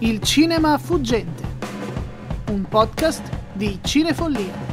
Il cinema fuggente, un podcast di Cinefollia.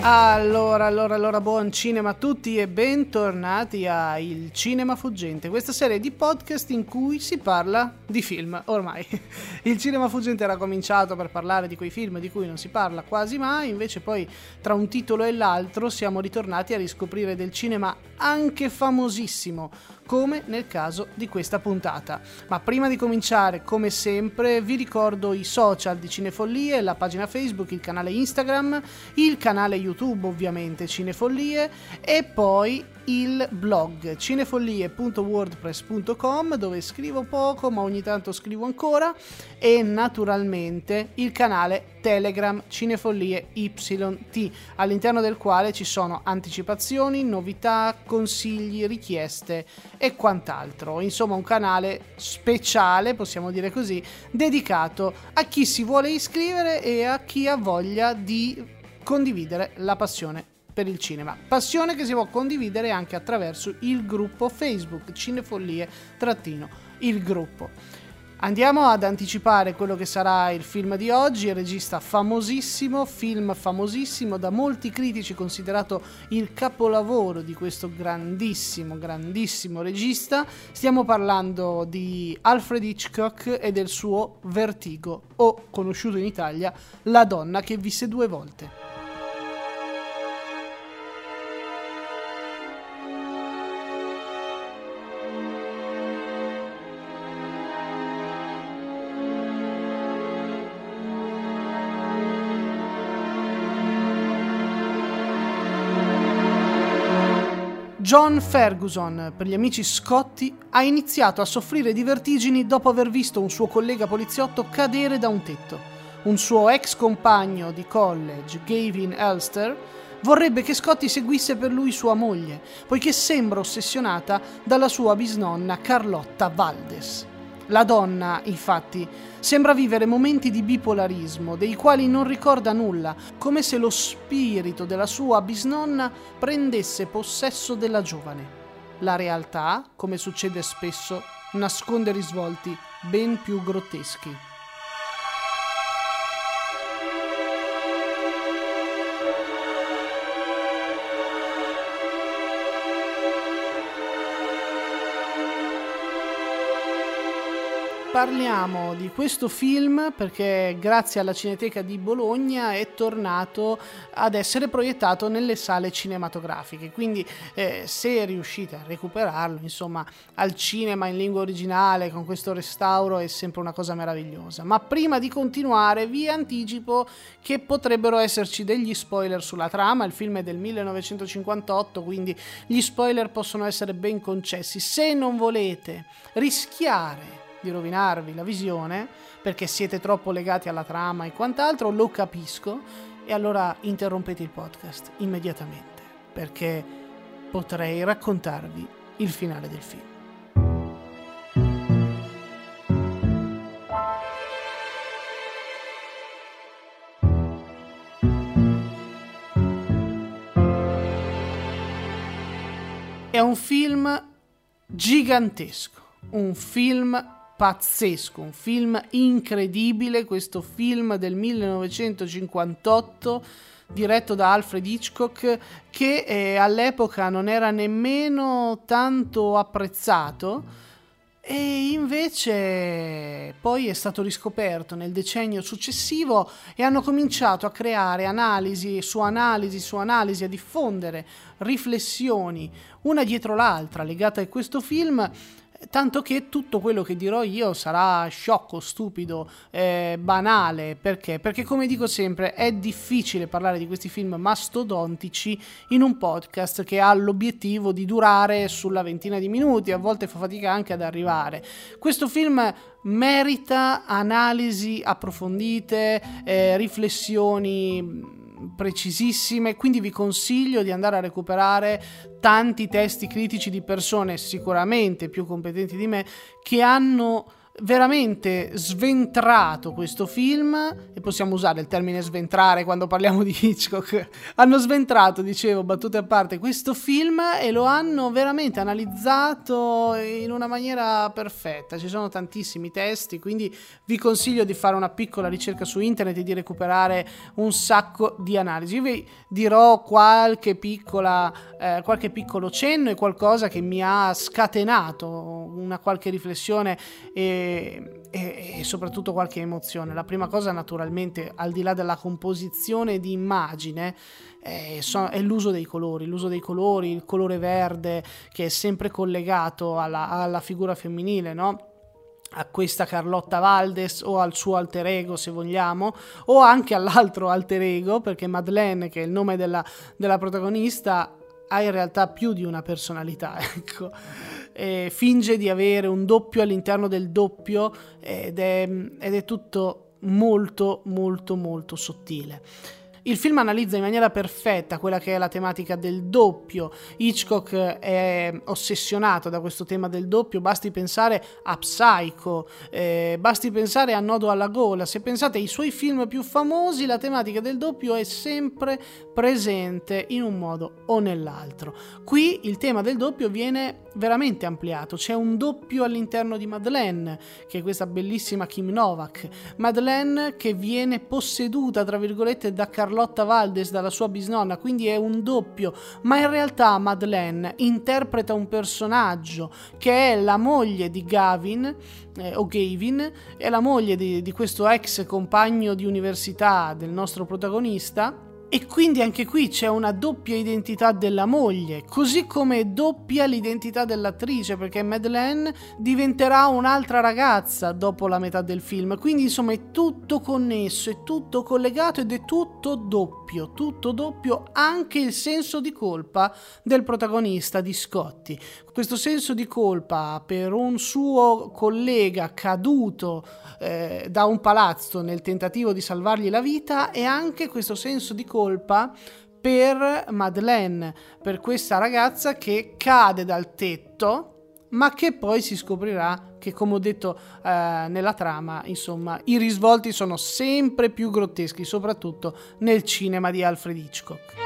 Allora, allora, allora, buon cinema a tutti e bentornati a Il Cinema Fuggente, questa serie di podcast in cui si parla di film, ormai. Il Cinema Fuggente era cominciato per parlare di quei film di cui non si parla quasi mai, invece poi tra un titolo e l'altro siamo ritornati a riscoprire del cinema anche famosissimo, come nel caso di questa puntata. Ma prima di cominciare, come sempre, vi ricordo i social di Cinefollie, la pagina Facebook, il canale Instagram, il canale YouTube ovviamente Cinefollie e poi il blog cinefollie.wordpress.com dove scrivo poco ma ogni tanto scrivo ancora e naturalmente il canale Telegram Cinefollie YT all'interno del quale ci sono anticipazioni, novità, consigli, richieste e quant'altro. Insomma un canale speciale, possiamo dire così, dedicato a chi si vuole iscrivere e a chi ha voglia di condividere la passione per il cinema. Passione che si può condividere anche attraverso il gruppo Facebook Cinefollie-il gruppo. Andiamo ad anticipare quello che sarà il film di oggi, il regista famosissimo, film famosissimo, da molti critici considerato il capolavoro di questo grandissimo, grandissimo regista. Stiamo parlando di Alfred Hitchcock e del suo Vertigo, o conosciuto in Italia, La donna che visse due volte. John Ferguson, per gli amici scotti, ha iniziato a soffrire di vertigini dopo aver visto un suo collega poliziotto cadere da un tetto. Un suo ex compagno di college, Gavin Elster, vorrebbe che Scotti seguisse per lui sua moglie, poiché sembra ossessionata dalla sua bisnonna Carlotta Valdes. La donna, infatti, sembra vivere momenti di bipolarismo, dei quali non ricorda nulla, come se lo spirito della sua bisnonna prendesse possesso della giovane. La realtà, come succede spesso, nasconde risvolti ben più grotteschi. Parliamo di questo film perché grazie alla Cineteca di Bologna è tornato ad essere proiettato nelle sale cinematografiche. Quindi eh, se riuscite a recuperarlo, insomma, al cinema in lingua originale con questo restauro è sempre una cosa meravigliosa. Ma prima di continuare vi anticipo che potrebbero esserci degli spoiler sulla trama. Il film è del 1958, quindi gli spoiler possono essere ben concessi. Se non volete rischiare di rovinarvi la visione perché siete troppo legati alla trama e quant'altro, lo capisco e allora interrompete il podcast immediatamente perché potrei raccontarvi il finale del film. È un film gigantesco, un film pazzesco, un film incredibile, questo film del 1958 diretto da Alfred Hitchcock che eh, all'epoca non era nemmeno tanto apprezzato e invece poi è stato riscoperto nel decennio successivo e hanno cominciato a creare analisi su analisi su analisi, a diffondere riflessioni una dietro l'altra legate a questo film Tanto che tutto quello che dirò io sarà sciocco, stupido, eh, banale. Perché? Perché come dico sempre è difficile parlare di questi film mastodontici in un podcast che ha l'obiettivo di durare sulla ventina di minuti, a volte fa fatica anche ad arrivare. Questo film merita analisi approfondite, eh, riflessioni precisissime, quindi vi consiglio di andare a recuperare tanti testi critici di persone sicuramente più competenti di me che hanno veramente sventrato questo film, e possiamo usare il termine sventrare quando parliamo di Hitchcock, hanno sventrato, dicevo, battute a parte, questo film e lo hanno veramente analizzato in una maniera perfetta. Ci sono tantissimi testi, quindi vi consiglio di fare una piccola ricerca su internet e di recuperare un sacco di analisi. Io vi dirò qualche, piccola, eh, qualche piccolo cenno e qualcosa che mi ha scatenato una qualche riflessione. E e, e, soprattutto qualche emozione. La prima cosa naturalmente, al di là della composizione di immagine, è, è l'uso dei colori, l'uso dei colori, il colore verde che è sempre collegato alla, alla figura femminile, no? a questa Carlotta Valdes o al suo alter ego se vogliamo o anche all'altro alter ego perché Madeleine che è il nome della, della protagonista ha in realtà più di una personalità ecco eh, finge di avere un doppio all'interno del doppio ed è, ed è tutto molto molto molto sottile. Il film analizza in maniera perfetta quella che è la tematica del doppio. Hitchcock è ossessionato da questo tema del doppio, basti pensare a Psycho, eh, basti pensare a Nodo alla gola. Se pensate ai suoi film più famosi, la tematica del doppio è sempre presente in un modo o nell'altro. Qui il tema del doppio viene veramente ampliato, c'è un doppio all'interno di Madeleine, che è questa bellissima Kim Novak. Madeleine che viene posseduta, tra virgolette, da Carlo Carlotta Valdes dalla sua bisnonna, quindi è un doppio, ma in realtà Madeleine interpreta un personaggio che è la moglie di Gavin, eh, o Gavin, è la moglie di, di questo ex compagno di università del nostro protagonista e quindi anche qui c'è una doppia identità della moglie, così come doppia l'identità dell'attrice, perché Madeleine diventerà un'altra ragazza dopo la metà del film. Quindi insomma è tutto connesso, è tutto collegato ed è tutto doppio, tutto doppio anche il senso di colpa del protagonista di Scotti. Questo senso di colpa per un suo collega caduto eh, da un palazzo nel tentativo di salvargli la vita e anche questo senso di colpa per Madeleine, per questa ragazza che cade dal tetto ma che poi si scoprirà che, come ho detto eh, nella trama, insomma, i risvolti sono sempre più grotteschi, soprattutto nel cinema di Alfred Hitchcock.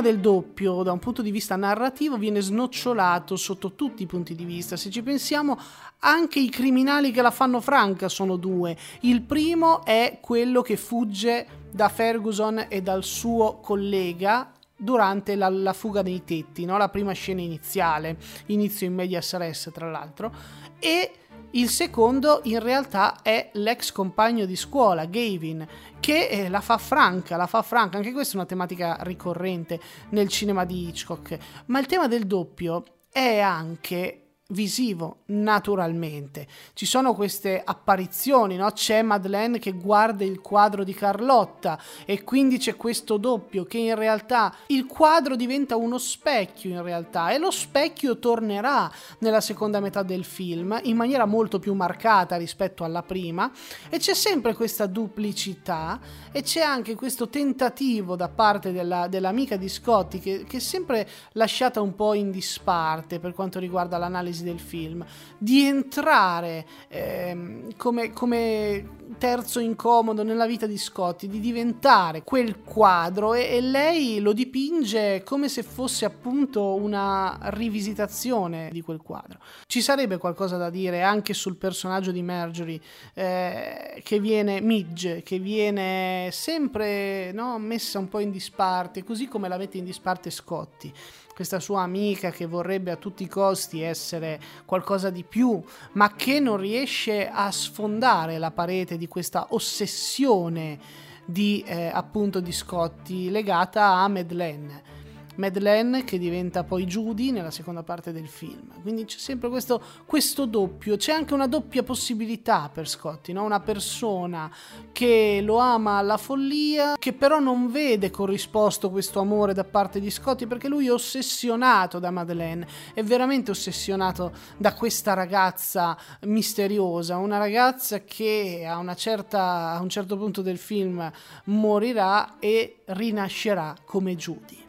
Tema del doppio da un punto di vista narrativo viene snocciolato sotto tutti i punti di vista. Se ci pensiamo, anche i criminali che la fanno franca sono due. Il primo è quello che fugge da Ferguson e dal suo collega durante la, la fuga dei tetti, no? la prima scena iniziale, inizio in medias res tra l'altro, e il secondo in realtà è l'ex compagno di scuola, Gavin, che eh, la fa franca, la fa franca, anche questa è una tematica ricorrente nel cinema di Hitchcock, ma il tema del doppio è anche visivo, naturalmente. Ci sono queste apparizioni, no? C'è Madeleine che guarda il quadro di Carlotta e quindi c'è questo doppio che in realtà il quadro diventa uno specchio in realtà e lo specchio tornerà nella seconda metà del film in maniera molto più marcata rispetto alla prima e c'è sempre questa duplicità e c'è anche questo tentativo da parte della, dell'amica di Scotti che, che è sempre lasciata un po' in disparte per quanto riguarda l'analisi analisi del film, di entrare ehm, come, come, terzo incomodo nella vita di Scotti, di diventare quel quadro e, e, lei lo dipinge come se fosse appunto una rivisitazione di quel quadro. Ci sarebbe qualcosa da dire anche sul personaggio di Marjorie eh, che viene Midge, che viene sempre no, messa un po' in disparte, così come la mette in disparte Scotti questa sua amica che vorrebbe a tutti i costi essere qualcosa di più, ma che non riesce a sfondare la parete di questa ossessione di eh, appunto di Scotti legata a Madeleine. Madeleine che diventa poi Judy nella seconda parte del film. Quindi c'è sempre questo, questo doppio, c'è anche una doppia possibilità per Scotty, no? una persona che lo ama alla follia, che però non vede corrisposto questo amore da parte di Scotty perché lui è ossessionato da Madeleine, è veramente ossessionato da questa ragazza misteriosa, una ragazza che a, una certa, a un certo punto del film morirà e rinascerà come Judy.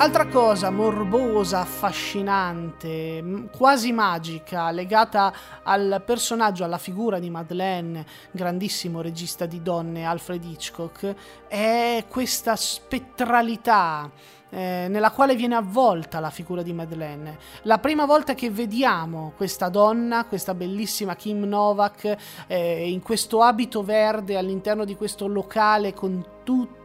Altra cosa morbosa, affascinante, quasi magica, legata al personaggio, alla figura di Madeleine, grandissimo regista di donne, Alfred Hitchcock, è questa spettralità eh, nella quale viene avvolta la figura di Madeleine. La prima volta che vediamo questa donna, questa bellissima Kim Novak, eh, in questo abito verde all'interno di questo locale con tutti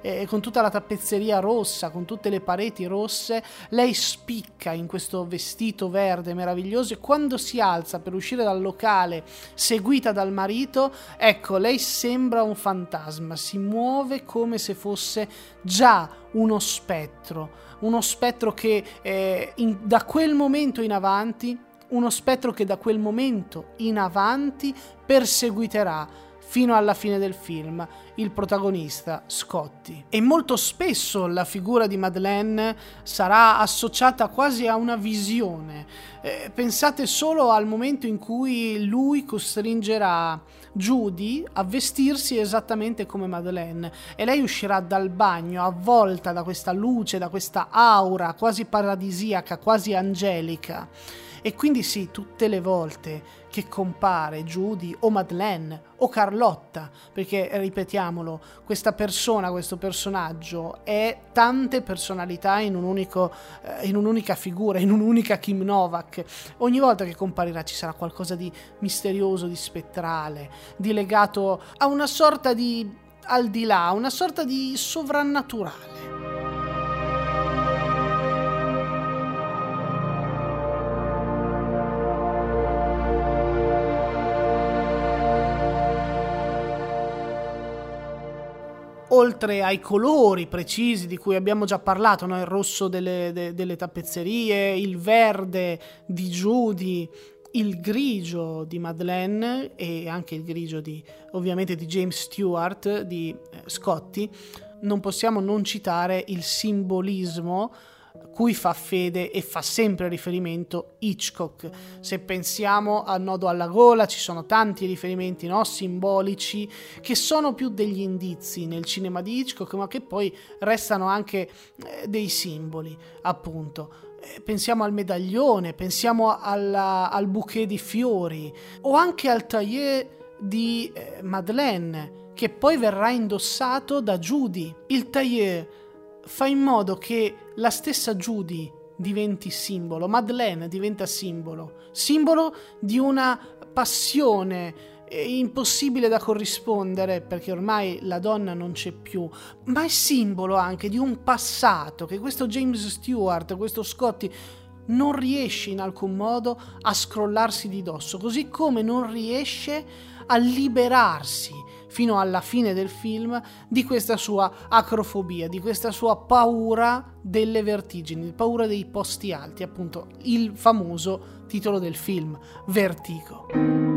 eh, con tutta la tappezzeria rossa, con tutte le pareti rosse, lei spicca in questo vestito verde meraviglioso e quando si alza per uscire dal locale seguita dal marito, ecco, lei sembra un fantasma, si muove come se fosse già uno spettro, uno spettro che eh, in, da quel momento in avanti, uno spettro che da quel momento in avanti perseguiterà fino alla fine del film il protagonista Scotty. E molto spesso la figura di Madeleine sarà associata quasi a una visione. Eh, pensate solo al momento in cui lui costringerà Judy a vestirsi esattamente come Madeleine e lei uscirà dal bagno avvolta da questa luce, da questa aura quasi paradisiaca, quasi angelica. E quindi sì, tutte le volte che compare Judy o Madeleine o Carlotta, perché ripetiamolo, questa persona, questo personaggio è tante personalità in, un unico, eh, in un'unica figura, in un'unica Kim Novak. Ogni volta che comparirà ci sarà qualcosa di misterioso, di spettrale, di legato a una sorta di al di là, una sorta di sovrannaturale. Oltre ai colori precisi di cui abbiamo già parlato, no? il rosso delle, de, delle tappezzerie, il verde di Judy, il grigio di Madeleine e anche il grigio di, ovviamente di James Stewart, di eh, Scotti, non possiamo non citare il simbolismo cui fa fede e fa sempre riferimento Hitchcock. Se pensiamo al nodo alla gola, ci sono tanti riferimenti no, simbolici che sono più degli indizi nel cinema di Hitchcock, ma che poi restano anche eh, dei simboli, appunto eh, pensiamo al medaglione, pensiamo alla, al bouquet di fiori o anche al tailleur di eh, Madeleine che poi verrà indossato da Judy. Il tailleur fa in modo che la stessa Judy diventi simbolo, Madeleine diventa simbolo, simbolo di una passione impossibile da corrispondere perché ormai la donna non c'è più, ma è simbolo anche di un passato che questo James Stewart, questo Scotti non riesce in alcun modo a scrollarsi di dosso, così come non riesce a liberarsi fino alla fine del film di questa sua acrofobia, di questa sua paura delle vertigini, paura dei posti alti, appunto il famoso titolo del film, Vertigo.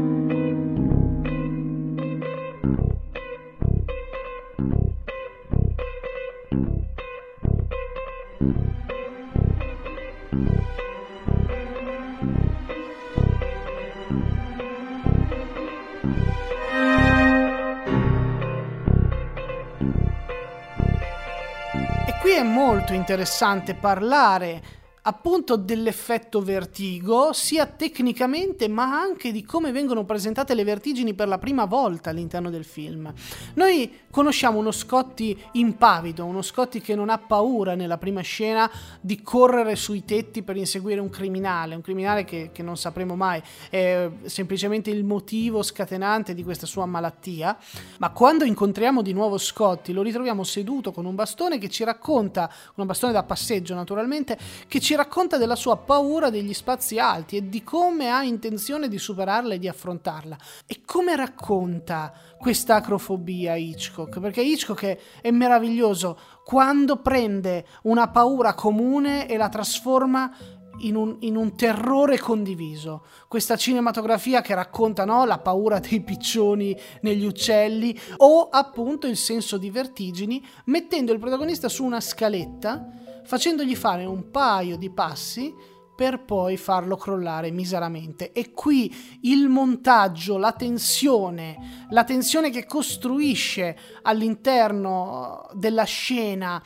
Molto interessante parlare appunto dell'effetto vertigo, sia tecnicamente ma anche di come vengono presentate le vertigini per la prima volta all'interno del film. Noi conosciamo uno Scotti impavido, uno Scotti che non ha paura nella prima scena di correre sui tetti per inseguire un criminale, un criminale che, che non sapremo mai, è semplicemente il motivo scatenante di questa sua malattia, ma quando incontriamo di nuovo Scotti lo ritroviamo seduto con un bastone che ci racconta, un bastone da passeggio naturalmente, che ci racconta della sua paura degli spazi alti e di come ha intenzione di superarla e di affrontarla. E come racconta questa acrofobia Hitchcock? Perché Hitchcock è, è meraviglioso quando prende una paura comune e la trasforma in un, in un, terrore condiviso. Questa cinematografia che racconta no, la paura dei piccioni negli uccelli o appunto il senso di vertigini, mettendo il protagonista su una scaletta, facendogli fare un paio di passi per poi farlo crollare miseramente. E qui il montaggio, la tensione, la tensione che costruisce all'interno della scena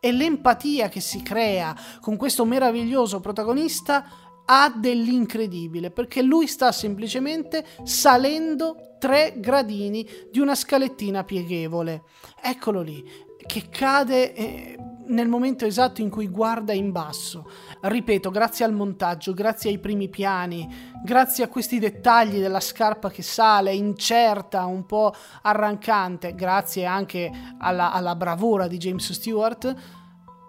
e l'empatia che si crea con questo meraviglioso protagonista ha dell'incredibile perché lui sta semplicemente salendo tre gradini di una scalettina pieghevole. Eccolo lì, che cade eh, nel momento esatto in cui guarda in basso. Ripeto, grazie al montaggio, grazie ai primi piani, grazie a questi dettagli della scarpa che sale, incerta, un po' arrancante, grazie anche alla, alla bravura di James Stewart,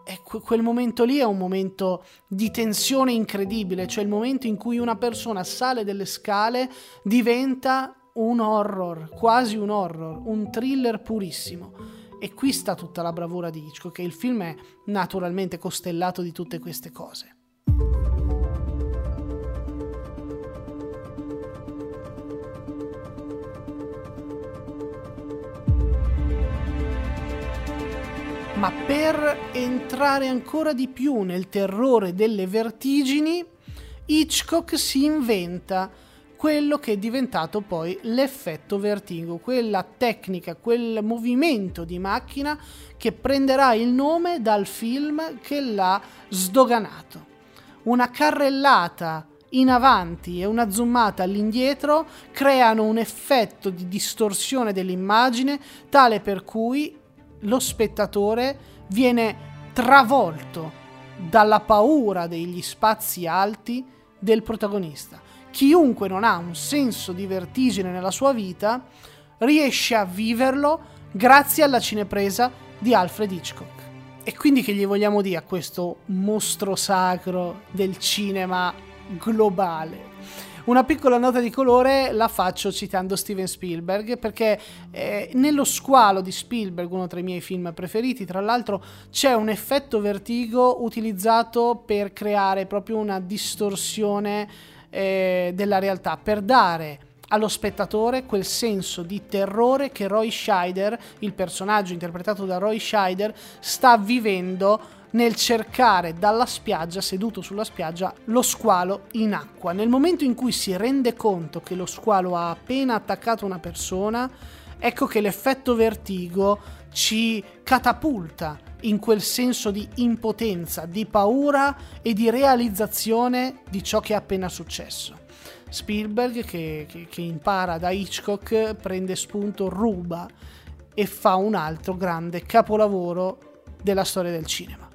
e quel momento lì è un momento di tensione incredibile, cioè il momento in cui una persona sale delle scale diventa un horror, quasi un horror, un thriller purissimo. E qui sta tutta la bravura di Hitchcock, che il film è naturalmente costellato di tutte queste cose. Ma per entrare ancora di più nel terrore delle vertigini, Hitchcock si inventa quello che è diventato poi l'effetto vertigo, quella tecnica, quel movimento di macchina che prenderà il nome dal film che l'ha sdoganato. Una carrellata in avanti e una zoomata all'indietro creano un effetto di distorsione dell'immagine tale per cui lo spettatore viene travolto dalla paura degli spazi alti del protagonista chiunque non ha un senso di vertigine nella sua vita riesce a viverlo grazie alla cinepresa di Alfred Hitchcock. E quindi che gli vogliamo dire a questo mostro sacro del cinema globale? Una piccola nota di colore la faccio citando Steven Spielberg perché eh, nello squalo di Spielberg, uno tra i miei film preferiti, tra l'altro c'è un effetto vertigo utilizzato per creare proprio una distorsione eh, della realtà, per dare allo spettatore quel senso di terrore che Roy Scheider, il personaggio interpretato da Roy Scheider, sta vivendo nel cercare dalla spiaggia, seduto sulla spiaggia, lo squalo in acqua. Nel momento in cui si rende conto che lo squalo ha appena attaccato una persona, ecco che l'effetto vertigo ci catapulta in quel senso di impotenza, di paura e di realizzazione di ciò che è appena successo. Spielberg che, che, che impara da Hitchcock prende spunto, ruba e fa un altro grande capolavoro della storia del cinema.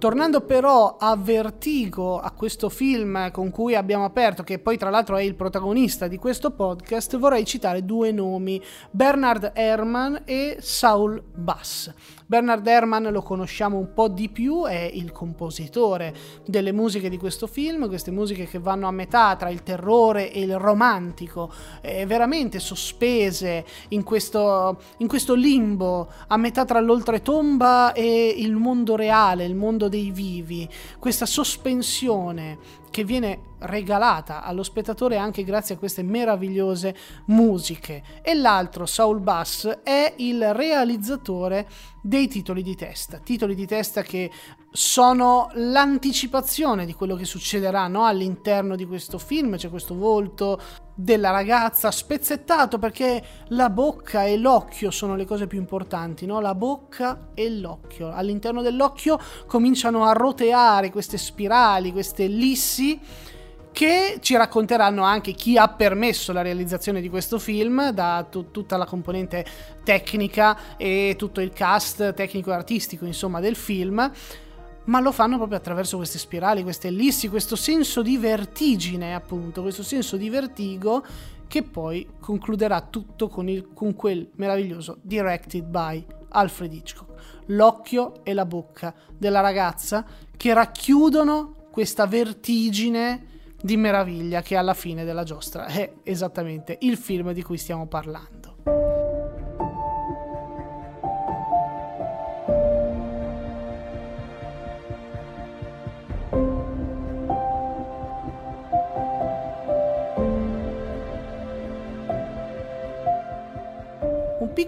Tornando però a Vertigo, a questo film con cui abbiamo aperto, che poi tra l'altro è il protagonista di questo podcast, vorrei citare due nomi, Bernard Herrmann e Saul Bass. Bernard Herrmann lo conosciamo un po' di più, è il compositore delle musiche di questo film, queste musiche che vanno a metà tra il terrore e il romantico, eh, veramente sospese in questo, in questo limbo a metà tra l'oltretomba e il mondo reale, il mondo dei vivi, questa sospensione che viene regalata allo spettatore anche grazie a queste meravigliose musiche. E l'altro, Saul Bass, è il realizzatore dei titoli di testa, titoli di testa che sono l'anticipazione di quello che succederà no? all'interno di questo film, c'è questo volto della ragazza spezzettato perché la bocca e l'occhio sono le cose più importanti, no? la bocca e l'occhio, all'interno dell'occhio cominciano a roteare queste spirali, queste ellissi che ci racconteranno anche chi ha permesso la realizzazione di questo film, da t- tutta la componente tecnica e tutto il cast tecnico e artistico insomma del film ma lo fanno proprio attraverso queste spirali, queste ellissi, questo senso di vertigine, appunto, questo senso di vertigo che poi concluderà tutto con, il, con quel meraviglioso Directed by Alfred Hitchcock. L'occhio e la bocca della ragazza che racchiudono questa vertigine di meraviglia che alla fine della giostra è esattamente il film di cui stiamo parlando.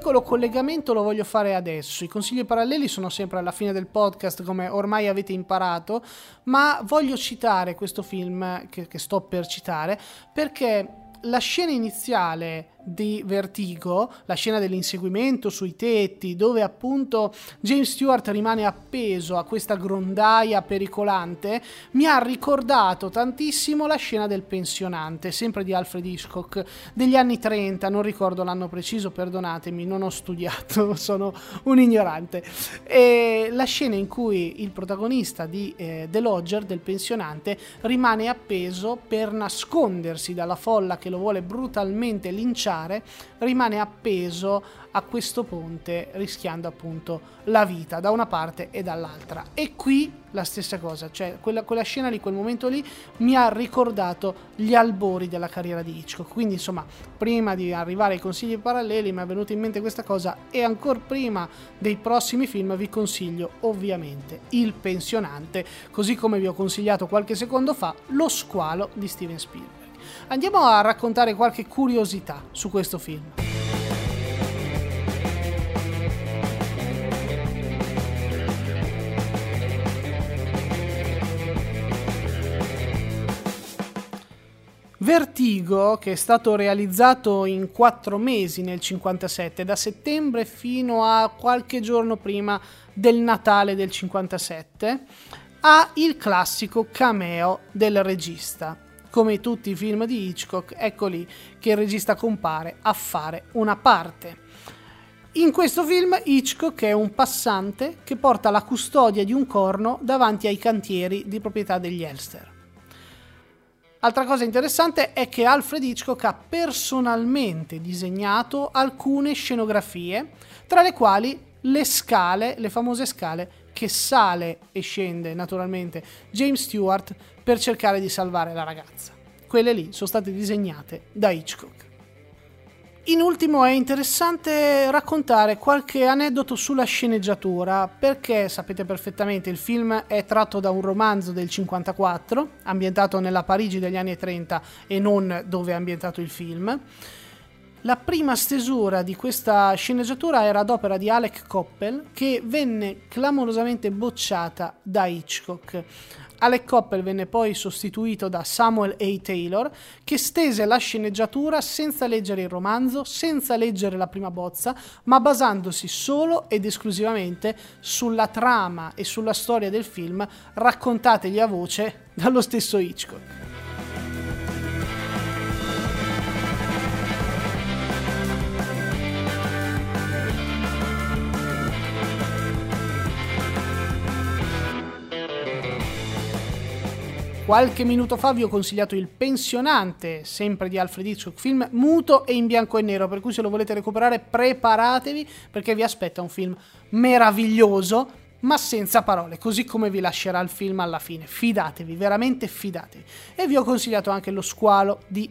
Piccolo collegamento lo voglio fare adesso. I consigli paralleli sono sempre alla fine del podcast, come ormai avete imparato, ma voglio citare questo film che, che sto per citare perché la scena iniziale di Vertigo, la scena dell'inseguimento sui tetti, dove appunto James Stewart rimane appeso a questa grondaia pericolante, mi ha ricordato tantissimo la scena del pensionante, sempre di Alfred Hitchcock, degli anni 30, non ricordo l'anno preciso, perdonatemi, non ho studiato, sono un ignorante. E la scena in cui il protagonista di eh, The Lodger, del pensionante, rimane appeso per nascondersi dalla folla che lo vuole brutalmente linciare schiacciare, rimane appeso a questo ponte rischiando appunto la vita da una parte e dall'altra. E qui la stessa cosa, cioè quella, quella scena lì, quel momento lì mi ha ricordato gli albori della carriera di Hitchcock. Quindi insomma, prima di arrivare ai consigli paralleli mi è venuta in mente questa cosa e ancora prima dei prossimi film vi consiglio ovviamente Il pensionante, così come vi ho consigliato qualche secondo fa Lo squalo di Steven Spielberg. Andiamo a raccontare qualche curiosità su questo film. Vertigo, che è stato realizzato in quattro mesi nel 57, da settembre fino a qualche giorno prima del Natale del 57, ha il classico cameo del regista come tutti i film di Hitchcock, ecco lì che il regista compare a fare una parte. In questo film Hitchcock è un passante che porta la custodia di un corno davanti ai cantieri di proprietà degli Elster. Altra cosa interessante è che Alfred Hitchcock ha personalmente disegnato alcune scenografie, tra le quali le scale, le famose scale che sale e scende naturalmente James Stewart per cercare di salvare la ragazza. Quelle lì sono state disegnate da Hitchcock. In ultimo è interessante raccontare qualche aneddoto sulla sceneggiatura, perché sapete perfettamente il film è tratto da un romanzo del 54, ambientato nella Parigi degli anni 30 e non dove è ambientato il film. La prima stesura di questa sceneggiatura era ad opera di Alec Coppel, che venne clamorosamente bocciata da Hitchcock. Alec Coppel venne poi sostituito da Samuel A. Taylor, che stese la sceneggiatura senza leggere il romanzo, senza leggere la prima bozza, ma basandosi solo ed esclusivamente sulla trama e sulla storia del film raccontategli a voce dallo stesso Hitchcock. Qualche minuto fa vi ho consigliato Il pensionante, sempre di Alfred Hitchcock, film muto e in bianco e nero, per cui se lo volete recuperare preparatevi perché vi aspetta un film meraviglioso, ma senza parole, così come vi lascerà il film alla fine. Fidatevi, veramente fidatevi. E vi ho consigliato anche Lo squalo di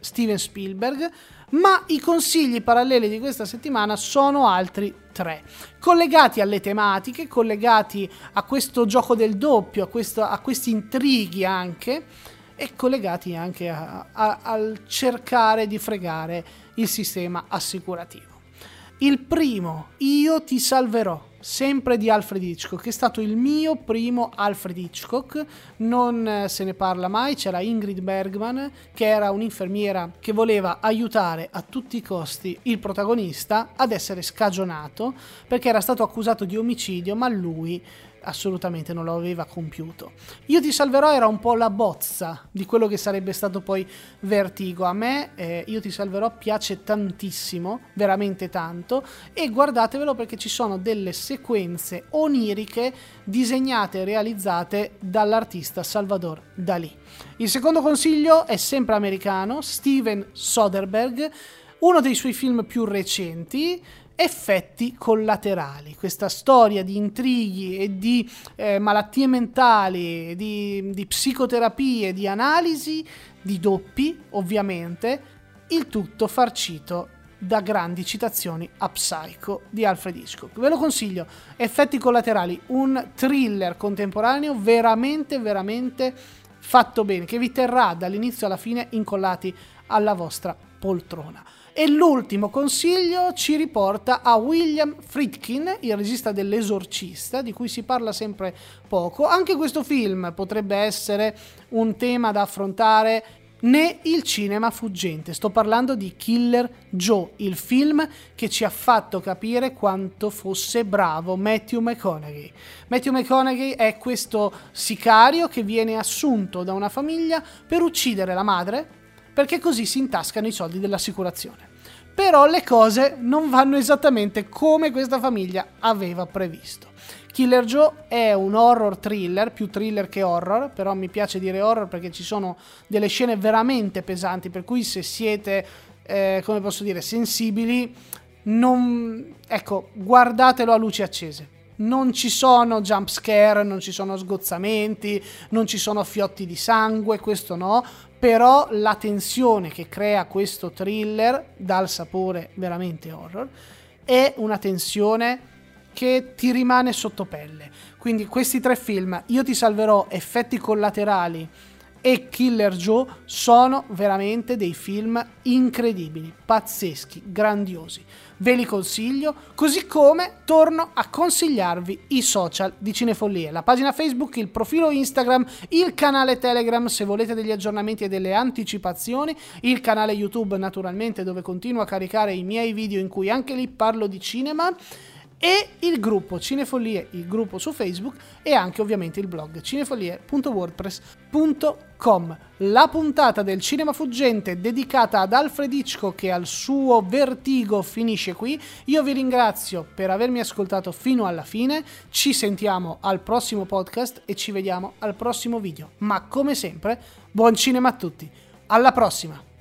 Steven Spielberg, ma i consigli paralleli di questa settimana sono altri tre, collegati alle tematiche, collegati a questo gioco del doppio, a, questo, a questi intrighi anche, e collegati anche a, a, al cercare di fregare il sistema assicurativo. Il primo, io ti salverò, sempre di Alfred Hitchcock, che è stato il mio primo Alfred Hitchcock, non eh, se ne parla mai, c'era Ingrid Bergman che era un'infermiera che voleva aiutare a tutti i costi il protagonista ad essere scagionato perché era stato accusato di omicidio, ma lui assolutamente non lo aveva compiuto. Io ti salverò era un po' la bozza di quello che sarebbe stato poi Vertigo. A me eh, Io ti salverò piace tantissimo, veramente tanto, e guardatevelo perché ci sono delle sequenze oniriche disegnate e realizzate dall'artista Salvador Dalì. Il secondo consiglio è sempre americano, Steven Soderbergh, uno dei suoi film più recenti, effetti collaterali, questa storia di intrighi e di eh, malattie mentali, di, di psicoterapie, di analisi, di doppi ovviamente, il tutto farcito da grandi citazioni a Psycho di Alfred Hitchcock. Ve lo consiglio, effetti collaterali, un thriller contemporaneo veramente, veramente fatto bene, che vi terrà dall'inizio alla fine incollati alla vostra poltrona. E l'ultimo consiglio ci riporta a William Friedkin, il regista dell'Esorcista, di cui si parla sempre poco. Anche questo film potrebbe essere un tema da affrontare né il cinema fuggente. Sto parlando di Killer Joe, il film che ci ha fatto capire quanto fosse bravo Matthew McConaughey. Matthew McConaughey è questo sicario che viene assunto da una famiglia per uccidere la madre perché così si intascano i soldi dell'assicurazione. Però le cose non vanno esattamente come questa famiglia aveva previsto. Killer Joe è un horror thriller, più thriller che horror, però mi piace dire horror perché ci sono delle scene veramente pesanti, per cui se siete, eh, come posso dire, sensibili, non... ecco, guardatelo a luci accese. Non ci sono jump scare, non ci sono sgozzamenti, non ci sono fiotti di sangue, questo no, però la tensione che crea questo thriller dal sapore veramente horror è una tensione che ti rimane sotto pelle. Quindi questi tre film, Io ti salverò, Effetti collaterali e Killer Joe sono veramente dei film incredibili, pazzeschi, grandiosi. Ve li consiglio, così come torno a consigliarvi i social di Cinefollie, la pagina Facebook, il profilo Instagram, il canale Telegram se volete degli aggiornamenti e delle anticipazioni, il canale YouTube naturalmente dove continuo a caricare i miei video in cui anche lì parlo di cinema e il gruppo Cinefollie, il gruppo su Facebook e anche ovviamente il blog cinefollie.wordpress.com. La puntata del cinema fuggente dedicata ad Alfred Hitchcock e al suo vertigo finisce qui. Io vi ringrazio per avermi ascoltato fino alla fine. Ci sentiamo al prossimo podcast e ci vediamo al prossimo video. Ma come sempre, buon cinema a tutti. Alla prossima!